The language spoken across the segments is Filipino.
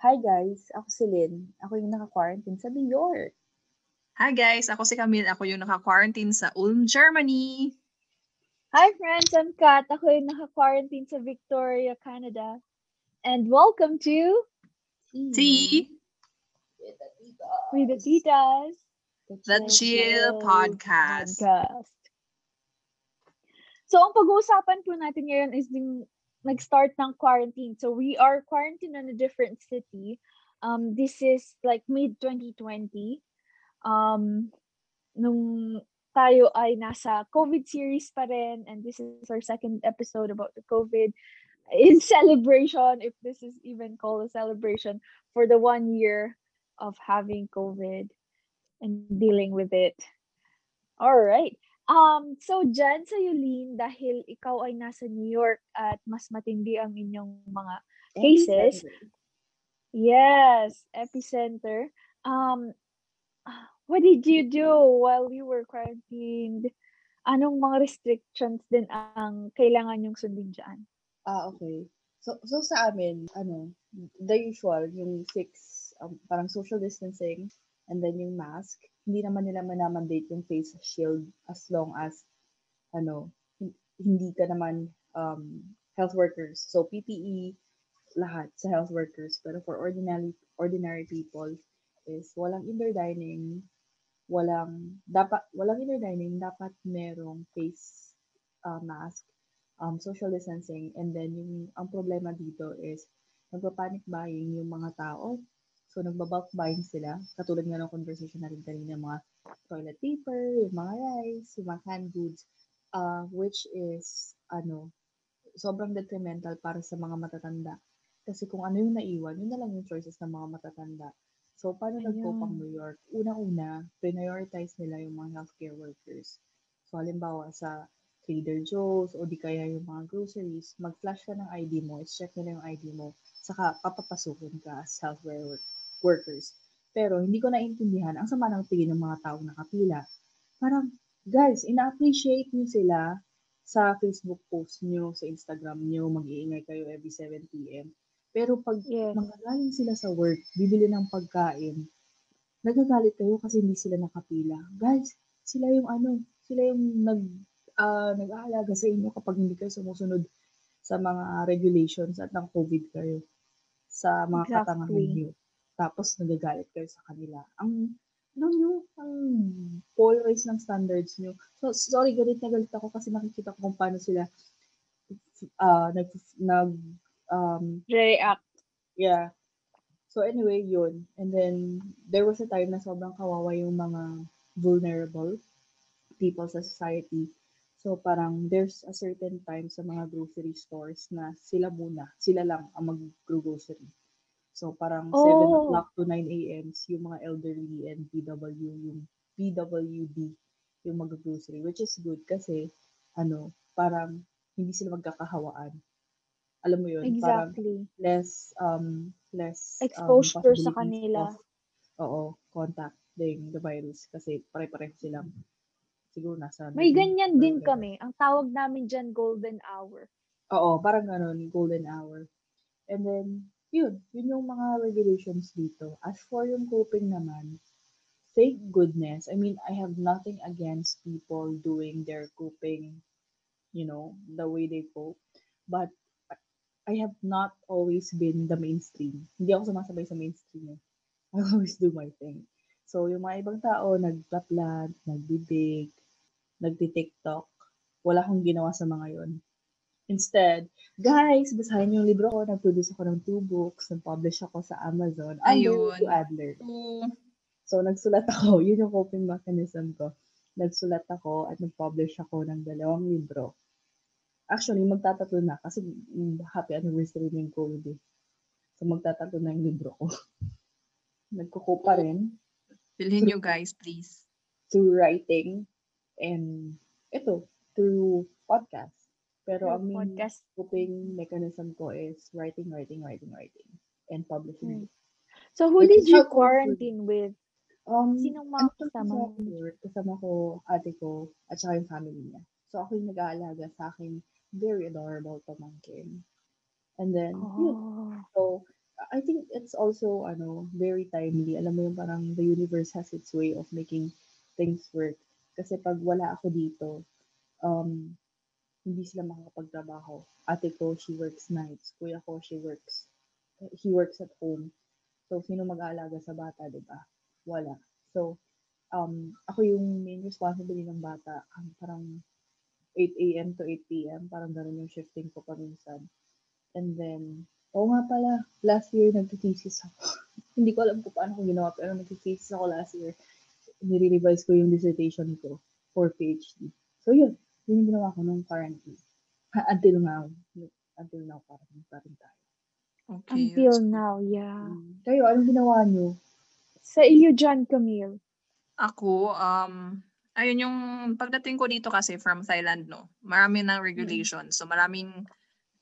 Hi guys, ako si Lynn. Ako yung naka-quarantine sa New York. Hi guys, ako si Camille. Ako yung naka-quarantine sa Ulm, Germany. Hi friends, I'm Kat. Ako yung naka-quarantine sa Victoria, Canada. And welcome to Tea With the Titas The Chill Podcast. Podcast. So, ang pag-uusapan po natin ngayon is yung nag-start ng quarantine. So, we are quarantined in a different city. Um, this is like mid-2020. Um, nung tayo ay nasa COVID series pa rin and this is our second episode about the COVID in celebration, if this is even called a celebration, for the one year of having COVID and dealing with it. All right. Um, so dyan sa Yulin, dahil ikaw ay nasa New York at mas matindi ang inyong mga cases. Yes, epicenter. Um, what did you do while you were quarantined? Anong mga restrictions din ang kailangan yung sundin dyan? Ah, okay. So, so sa amin, ano, the usual, yung six, um, parang social distancing, and then yung mask, hindi naman nila manamandate yung face shield as long as, ano, hindi ka naman um, health workers. So, PPE, lahat sa health workers. Pero for ordinary ordinary people is walang indoor dining, walang dapat walang indoor dining, dapat merong face uh, mask, um, social distancing, and then yung ang problema dito is nagpa-panic buying yung mga tao. So nagba-bulk buying sila, katulad nga ng conversation natin kanina, mga toilet paper, yung mga rice, yung mga canned goods, uh, which is ano, sobrang detrimental para sa mga matatanda. Kasi kung ano yung naiwan, yun na lang yung choices ng mga matatanda. So, paano nagkopang New York? Una-una, prioritize nila yung mga healthcare workers. So, halimbawa sa Trader Joe's o di kaya yung mga groceries, mag-flash ka ng ID mo, check nila yung ID mo, saka papapasukin ka as healthcare work- workers. Pero hindi ko naintindihan ang sama ng tingin ng mga taong nakapila. Parang, guys, ina-appreciate nyo sila sa Facebook post nyo, sa Instagram nyo, mag-iingay kayo every 7 p.m. Pero pag Yes. manggagaling sila sa work, bibili ng pagkain, nagagalit kayo kasi hindi sila nakapila. Guys, sila yung ano, sila yung nag ah, nag-aalaga sa inyo kapag hindi kayo sumusunod sa mga regulations at ng COVID kayo sa mga katangahan Exactly. Tapos nagagalit kayo sa kanila. Ang alam nyo, ang polarized ng standards nyo. So, sorry, galit na galit ako kasi nakikita ko kung paano sila ah nag, nag um, React. Yeah. So anyway, yun. And then, there was a time na sobrang kawawa yung mga vulnerable people sa society. So parang there's a certain time sa mga grocery stores na sila muna, sila lang ang mag-grocery. So parang 7 Oh. o'clock to 9 a.m. yung mga elderly and PW, yung PWD, yung mag-grocery, which is good kasi, ano, parang hindi sila magkakahawaan. Alam mo yun, parang Exactly. less um less um, Exposure sa possibilities kanila. of oo contacting the virus kasi pare-pareho silang siguro nasa May ganyan or din kami. Ang tawag namin dyan, golden hour. Oo, parang ganun, golden hour. And then, yun, yun yung mga regulations dito. As for yung coping naman, thank goodness. I mean, I have nothing against people doing their coping, you know, the way they cope. But I have not always been the mainstream. Hindi ako sumasabay sa mainstream. Eh. I always do my thing. So, yung mga ibang tao, nagpaplat, nagbibig, nagti-tiktok. Wala akong ginawa sa mga yon. Instead, guys, basahin yung libro ko. Nag-produce ako ng two books. Nag-publish ako sa Amazon. Under Ayun. Ritu Adler. So, So, nagsulat ako. Yun yung coping mechanism ko. Nagsulat ako at nag-publish ako ng dalawang libro. Actually, magtatatlo na kasi mm, happy anniversary ng COVID eh. So, magtatatlo na yung libro ko. Nagkuko pa rin bilhin nyo guys, please. through writing and ito, through podcast. Pero ang main podcast. coping mechanism ko is writing, writing, writing, writing, and publishing. Hmm. So, who did you quarantine with? Um, Sinong mga kasama sa mo? kasama ko, ate ko, at saka yung family niya. So, ako yung nag-aalaga sa akin, very adorable pamangkin. And then, yun. Oh. So, I think it's also, ano, very timely. Alam mo yung parang the universe has its way of making things work. Kasi pag wala ako dito, um, hindi sila makakapagtrabaho. Ate ko, she works nights. Kuya ko, she works, he works at home. So, sino mag-aalaga sa bata, di ba? Wala. So, um, ako yung main responsibility ng bata. Um, parang 8 a.m. to 8 p.m. Parang ganun yung shifting ko paminsan. And then, oo nga pala, last year nagtitesis ako. Hindi ko alam kung paano ko ginawa, pero nagtitesis ako last year. Nire-revise ko yung dissertation ko for PhD. So yun, yun yung ginawa ko nung quarantine. Until now. Until now, parang pa rin tayo. Okay. Until good. now, yeah. Mm. Kayo, anong ginawa nyo? Sa iyo, John Camille. Ako, um, ayun yung pagdating ko dito kasi from Thailand, no, marami ng regulations. So maraming,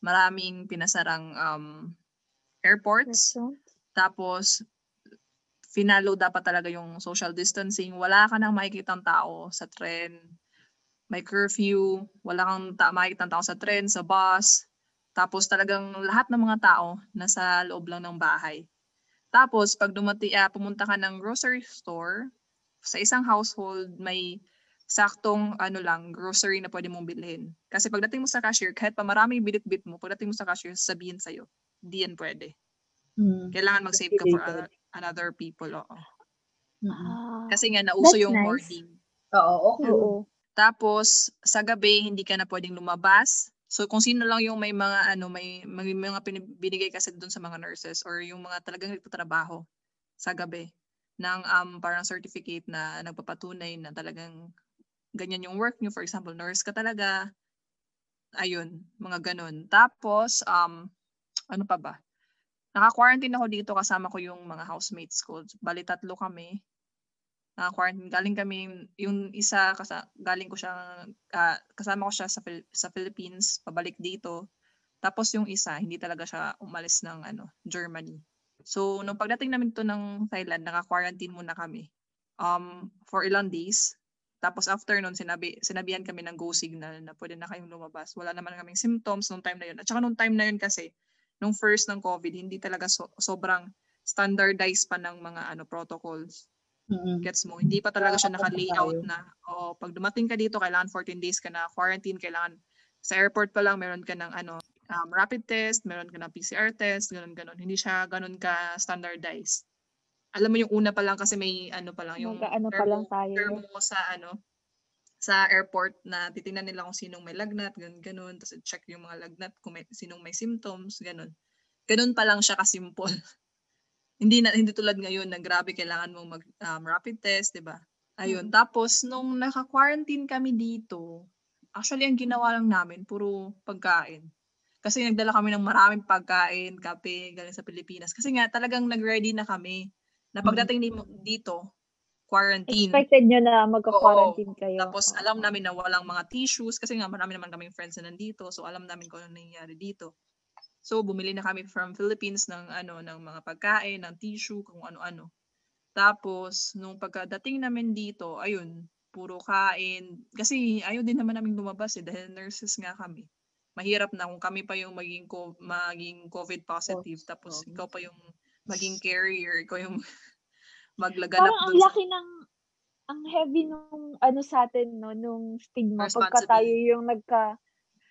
maraming pinasarang um, airports. Restaurant. Tapos, finalo dapat talaga yung social distancing. Wala ka nang makikitang tao sa tren. May curfew. Wala kang ta- makikitang tao sa tren, sa bus. Tapos talagang lahat ng mga tao nasa loob lang ng bahay. Tapos, pag dumati, ah, pumunta ka ng grocery store, sa isang household, may saktong ano lang, grocery na pwede mong bilhin. Kasi pagdating mo sa cashier, kahit pa maraming bilit-bit mo, pagdating mo sa cashier, sabihin sa'yo, di yan pwede. Mm. Kailangan mag-save ka for ano- another people. Oo. Mm-mm. Ah, Kasi nga, nauso That's yung nice. hoarding. Oo, okay. oo. Tapos, sa gabi, hindi ka na pwedeng lumabas. So, kung sino lang yung may mga, ano, may, may mga binigay kasi doon sa mga nurses or yung mga talagang nagtatrabaho sa gabi ng um, parang certificate na nagpapatunay na talagang ganyan yung work nyo. For example, nurse ka talaga. Ayun, mga ganun. Tapos, um, ano pa ba? Naka-quarantine ako dito kasama ko yung mga housemates ko. Bali tatlo kami. Naka-quarantine. Galing kami, yung isa, kasa, galing ko siya, ah, kasama ko siya sa, Phil- sa Philippines, pabalik dito. Tapos yung isa, hindi talaga siya umalis ng ano, Germany. So, nung pagdating namin to ng Thailand, naka-quarantine muna kami um, for ilang days. Tapos after nun, sinabi, sinabihan kami ng go signal na pwede na kayong lumabas. Wala naman kaming symptoms nung time na yun. At saka nung time na yun kasi, nung first ng COVID, hindi talaga so- sobrang standardized pa ng mga ano protocols. Mm-mm. Gets mo? Hindi pa talaga siya naka-layout na, oh, pag dumating ka dito, kailangan 14 days ka na quarantine, kailangan sa airport pa lang, meron ka ng ano, um, rapid test, meron ka ng PCR test, ganun, ganun. Hindi siya ganun ka standardized. Alam mo yung una pa lang kasi may ano pa lang, yung Mag-ano pa lang tayo. thermo sa ano, sa airport na titingnan nila kung sinong may lagnat, ganun, ganun. Tapos check yung mga lagnat, kung may, sinong may symptoms, ganun. Ganun pa lang siya kasimple. hindi na hindi tulad ngayon na grabe kailangan mong mag um, rapid test, 'di ba? Ayun. Tapos nung naka-quarantine kami dito, actually ang ginawa lang namin puro pagkain. Kasi nagdala kami ng maraming pagkain, kape, galing sa Pilipinas. Kasi nga talagang nag-ready na kami na pagdating ni dito, quarantine. Expected nyo na magka-quarantine kayo. Tapos alam namin na walang mga tissues kasi nga marami naman kaming friends na nandito. So alam namin kung ano nangyayari dito. So bumili na kami from Philippines ng ano ng mga pagkain, ng tissue, kung ano-ano. Tapos nung pagkadating namin dito, ayun, puro kain. Kasi ayaw din naman namin lumabas eh dahil nurses nga kami. Mahirap na kung kami pa yung maging co- maging COVID positive tapos ikaw pa yung maging carrier, ikaw yung maglaganap Parang ang dun sa laki ng ang heavy nung ano sa atin no nung stigma pagka tayo yung nagka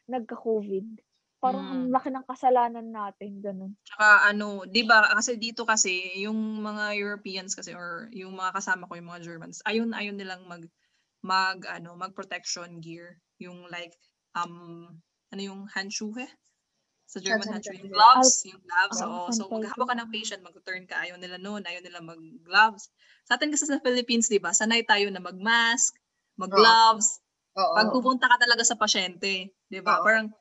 nagka-COVID. Parang ang Mm. laki ng kasalanan natin ganun. Tsaka ano, 'di ba kasi dito kasi yung mga Europeans kasi or yung mga kasama ko yung mga Germans, ayun ayun nilang mag mag ano, mag protection gear, yung like um ano yung handshoe eh? Sa German Hand handshoe, yung sanitizer. gloves, yung gloves. Oo. hand So sanitizer. maghahawak ka ng patient, mag-turn ka, ayaw nila noon, ayaw nila mag-gloves. Sa atin kasi sa Philippines, 'di ba? Sanay tayo na mag-mask, mag-gloves, Oo. pag pupunta ka talaga sa pasyente, 'di ba? Oo. Parang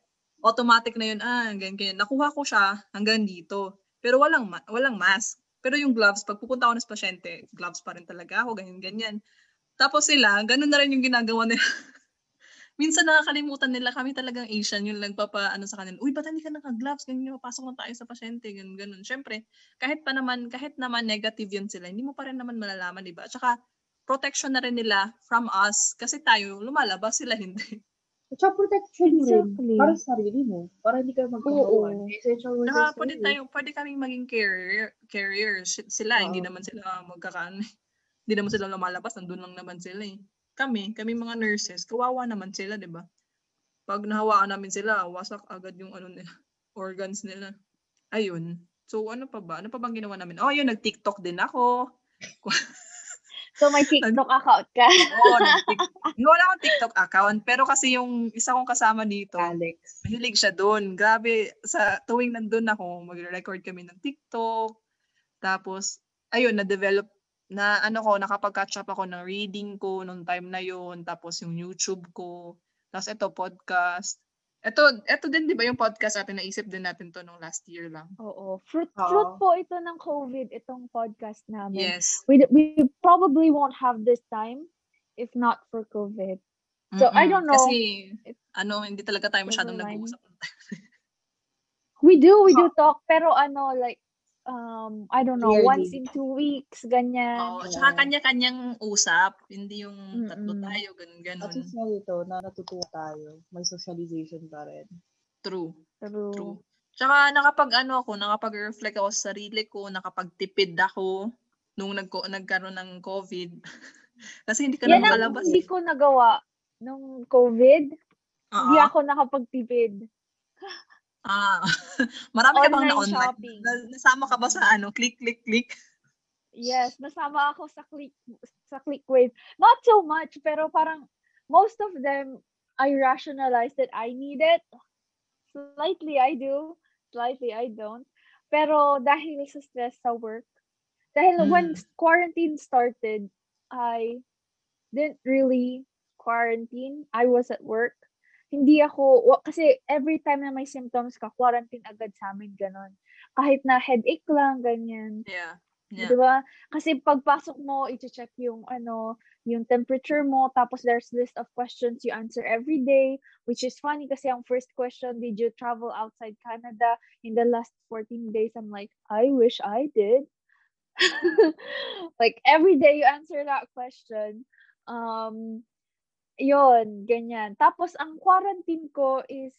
automatic na 'yun, ah, ganyan, ganyan. Nakuha ko siya hanggang dito. Pero walang ma- walang mask. Pero yung gloves, pag pupunta ako ng pasyente, gloves pa rin talaga ako, ganyan, ganyan. Tapos sila, ganun na rin yung ginagawa nila. Minsan nakakalimutan nila kami talagang Asian yung nagpapa ano sa kanila. Uy, ba't hindi ka naka-gloves? Ganyan, pasok na tayo sa pasyente, ganun, ganun. Siyempre, kahit pa naman, kahit naman negative yun sila, hindi mo pa rin naman malalaman, di ba? At saka, protection na rin nila from us kasi tayo lumalabas, sila hindi. At saka protection rin. Exactly. Para sa sarili mo. Para hindi ka magkahawan. Oo. Essential workers Saka pwede tayo, pwede kaming maging carrier, carriers. Sila, hindi Oo. naman sila magkakaan. hindi naman sila lumalabas, nandun lang naman sila eh. Kami, kami mga nurses, kawawa naman sila, di ba? Pag nahawaan namin sila, wasak agad yung ano nila, organs nila. Ayun. So, ano pa ba? Ano pa bang ginawa namin? Oh, yun, nag-TikTok din ako. So, may TikTok account ka. Oo, nag-TikTok. Wala akong TikTok account, pero kasi yung isa kong kasama dito, Alex. mahilig siya doon. Grabe, sa tuwing nandun ako, magre-record kami ng TikTok. Tapos, ayun, na-develop na ano ko, nakapag-catch up ako ng reading ko nung time na yun. Tapos yung YouTube ko. Tapos ito, podcast. Ito, ito din, di ba yung podcast natin, naisip din natin to nung last year lang. Oo. Fruit, Oo. fruit po ito ng COVID, itong podcast namin. Yes. We, we probably won't have this time if not for COVID. So, I Mm-mm. don't know. Kasi, It- ano, hindi talaga tayo masyadong nag-uusap. We do, we do talk, pero ano, like, um, I don't know, once Rarely. in two weeks, ganyan. Oo, Yeah. tsaka kanya-kanyang usap. Hindi yung tatlo Mm-mm. tayo, At ganun-ganun. least nga dito, na natutuwa tayo. May socialization pa rin. True. True. True. Tsaka nakapag ano ako, nakapag-reflect ako sa sarili ko, nakapagtipid ako nung nag nagkaroon ng COVID. Kasi hindi ka na Yan ang makalabas. hindi Eh. ko nagawa nung COVID. Hindi Oo. ako nakapagtipid. Ah, marami ka bang Online na-online? shopping. Na- Nasama ka ba sa ano, click, click, click? Yes, nasama ako sa click sa ClickWave. Not so much, pero parang most of them I rationalize that I need it. Slightly I do, slightly I don't. Pero dahil sa stress sa work, dahil when Mm. quarantine started, I didn't really quarantine. I was at work. Hindi ako, kasi every time na may symptoms ka, quarantine agad sa amin, ganon. Kahit na headache lang, ganyan. Yeah. Yeah. Di ba? Kasi pagpasok mo, i-check yung ano, yung temperature mo, tapos there's list of questions you answer every day, which is funny kasi ang first question, did you travel outside Canada in the last 14 days? I'm like, I wish I did. like every day you answer that question. Um, yon ganyan. Tapos ang quarantine ko is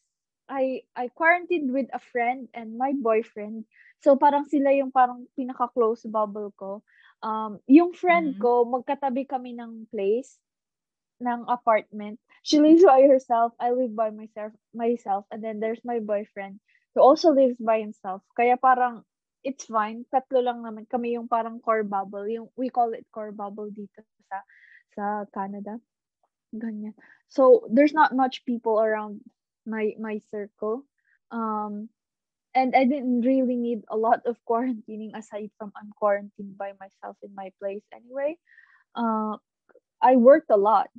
I I quarantined with a friend and my boyfriend. So parang sila yung parang pinaka-close bubble ko. Um, yung friend Mhm. ko, magkatabi kami ng place, ng apartment. She lives by herself, I live by myself, myself, and then there's my boyfriend who also lives by himself. Kaya parang it's fine. Tatlo lang naman kami yung parang core bubble. Yung we call it core bubble dito sa sa Canada. Ganyan. So there's not much people around my my circle. Um and I didn't really need a lot of quarantining aside from I'm quarantined by myself in my place anyway. Uh I worked a lot.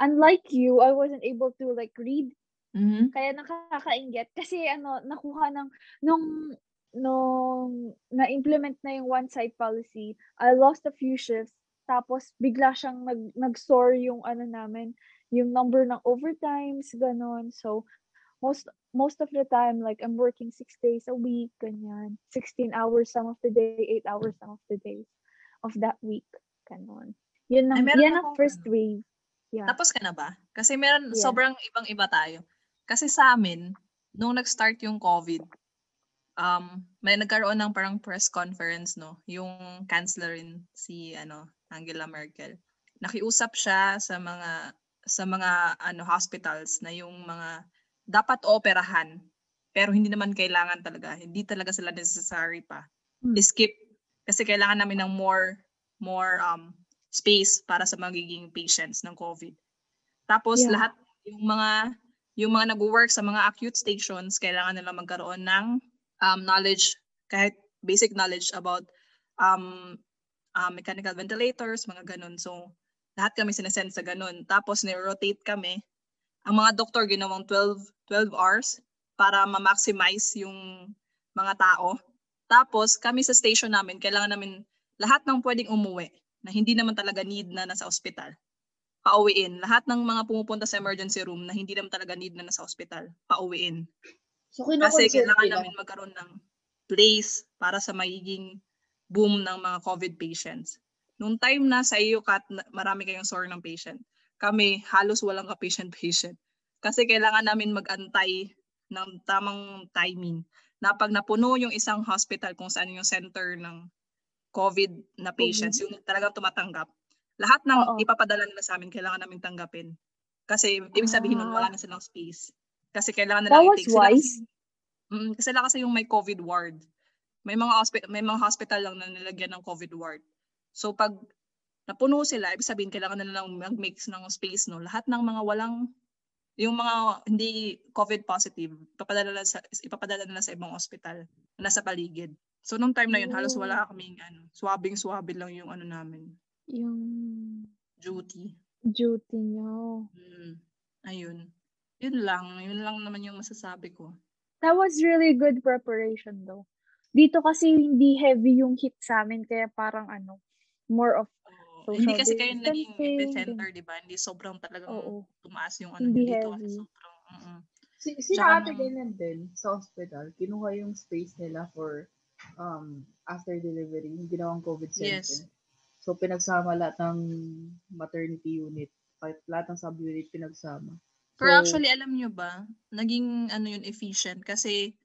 Unlike you, I wasn't able to like read Mhm. kaya nakakainggit kasi ano nakuha ng nung nung na-implement na yung one side policy I lost a few shifts tapos bigla siyang nag nag-soar yung ano namin yung number ng overtimes ganon so most most of the time like I'm working six days a week ganyan 16 hours some of the day 8 hours some of the days of that week ganon yun ang Ay, yan ang first ano. wave yeah Tapos ka na ba? Kasi meron, Yeah. sobrang ibang-iba tayo. Kasi sa amin, nung nag-start yung COVID, um, may nagkaroon ng parang press conference, no? Yung kanslerin, si, ano, Angela Merkel. Nakiusap siya sa mga, sa mga, ano, hospitals na yung mga dapat operahan, pero hindi naman kailangan talaga. Hindi talaga sila necessary pa. Hmm. Skip. Kasi kailangan namin ng more, more, um, space para sa magiging patients ng COVID. Tapos Yeah. lahat yung mga yung mga nagwo-work sa mga acute stations, kailangan nila magkaroon ng um, knowledge, kahit basic knowledge about um, uh, mechanical ventilators, mga ganun. So, lahat kami sinesend sa ganun. Tapos, ni-rotate kami. Ang mga doktor ginawang 12, 12 hours para ma-maximize yung mga tao. Tapos, kami sa station namin, kailangan namin lahat ng pwedeng umuwi na hindi naman talaga need na nasa ospital pauwiin. Lahat ng mga pumupunta sa emergency room na hindi naman talaga need na nasa ospital, pauwiin. So, Kasi kailangan nila. namin magkaroon ng place para sa magiging boom ng mga COVID patients. Nung time na sa iyo, Kat, na- marami kayong sore ng patient. Kami, halos walang ka-patient-patient. Kasi kailangan namin mag-antay ng tamang timing na pag napuno yung isang hospital kung saan yung center ng COVID na patients, yung talagang tumatanggap, lahat ng Oo. ipapadala nila sa amin, kailangan namin tanggapin. Kasi ibig sabihin nun, wala Ah. na silang space. Kasi kailangan That nila was i-take. Sila kasi, mm, kasi sila kasi yung may COVID ward. May mga hospital, may mga hospital lang na nilagyan ng COVID ward. So pag napuno sila, ibig sabihin kailangan nila lang mag-mix ng space no. Lahat ng mga walang yung mga hindi COVID positive, ipapadala nila sa ipapadala nila sa ibang hospital na nasa paligid. So nung time na yun, halos wala kaming ano, swabbing-swabby lang yung ano namin, Yung duty. duty niyo. Mm, ayun. Yun lang, yun lang naman yung masasabi ko. That was really good preparation though. Dito kasi hindi heavy yung hit sa amin kaya parang ano, more of. Hindi Social kasi kayo naging epicenter, di ba? Hindi sobrang talagang oo. tumaas yung ano Hindi dito kasi heavy. sobrang, mm Si, si Tsaka ate ganyan din sa hospital. Kinuha yung space nila for um after delivery, yung ginawang COVID center. Yes. So pinagsama lahat ng maternity unit, kahit lahat ng sub-unit pinagsama. Pero So, actually, alam nyo ba, naging ano yun, efficient. Kasi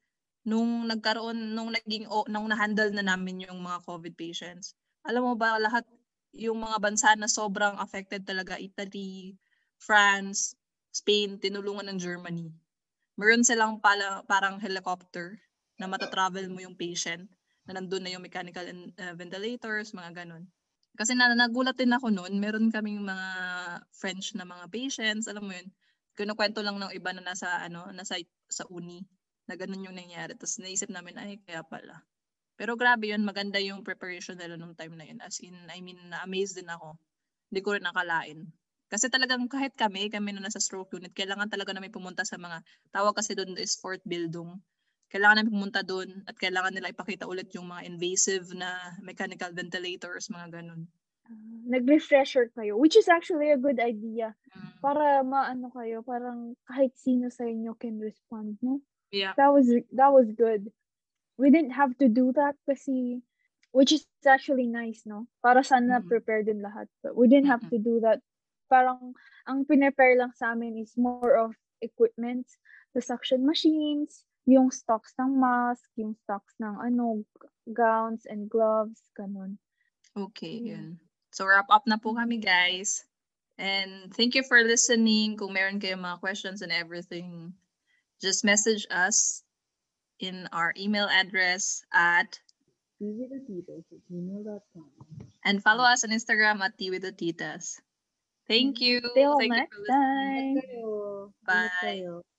nung nagkaroon, nung naging, o, nung na-handle na namin yung mga COVID patients, alam mo ba, lahat yung mga bansa na sobrang affected talaga, Italy, France, Spain, tinulungan ng Germany. Meron silang pala, parang helicopter na matatravel mo yung patient na nandun na yung mechanical and, uh, ventilators, mga ganun. Kasi na, nagulat din ako noon, meron kaming mga French na mga patients, alam mo yun, kinukwento lang ng iba na nasa ano, nasa sa uni na ganun yung nangyari. Tapos naisip namin ay kaya pala. Pero grabe yun, maganda yung preparation nila nung time na yun. As in, I mean, na-amaze din ako. Hindi ko rin nakalain. Kasi talagang kahit kami, kami na nasa stroke unit, kailangan talaga namin pumunta sa mga, tawag kasi doon is fourth building. Kailangan namin pumunta doon at kailangan nila ipakita ulit yung mga invasive na mechanical ventilators, mga ganun. Ah, nag-refresher kayo, which is actually a good idea. Mm. Para maano kayo, parang kahit sino sa inyo can respond, no? Yeah. That was that was good. We didn't have to do that kasi which is actually nice, no? Para sana Mm. prepared din lahat. But we didn't have Mm-mm. to do that. Parang ang pinrepare lang sa amin is more of equipment, the suction machines, yung stocks ng mask, yung stocks ng ano, gowns and gloves, ganun. Okay, yun. So wrap up na po kami guys. And thank you for listening. Kung meron kayong mga questions and everything, just message us in our email address at and follow us on Instagram at Tea with the Titas. Thank you. Till Thank you next for listening. time. Ingat kayo. Ingat Bye.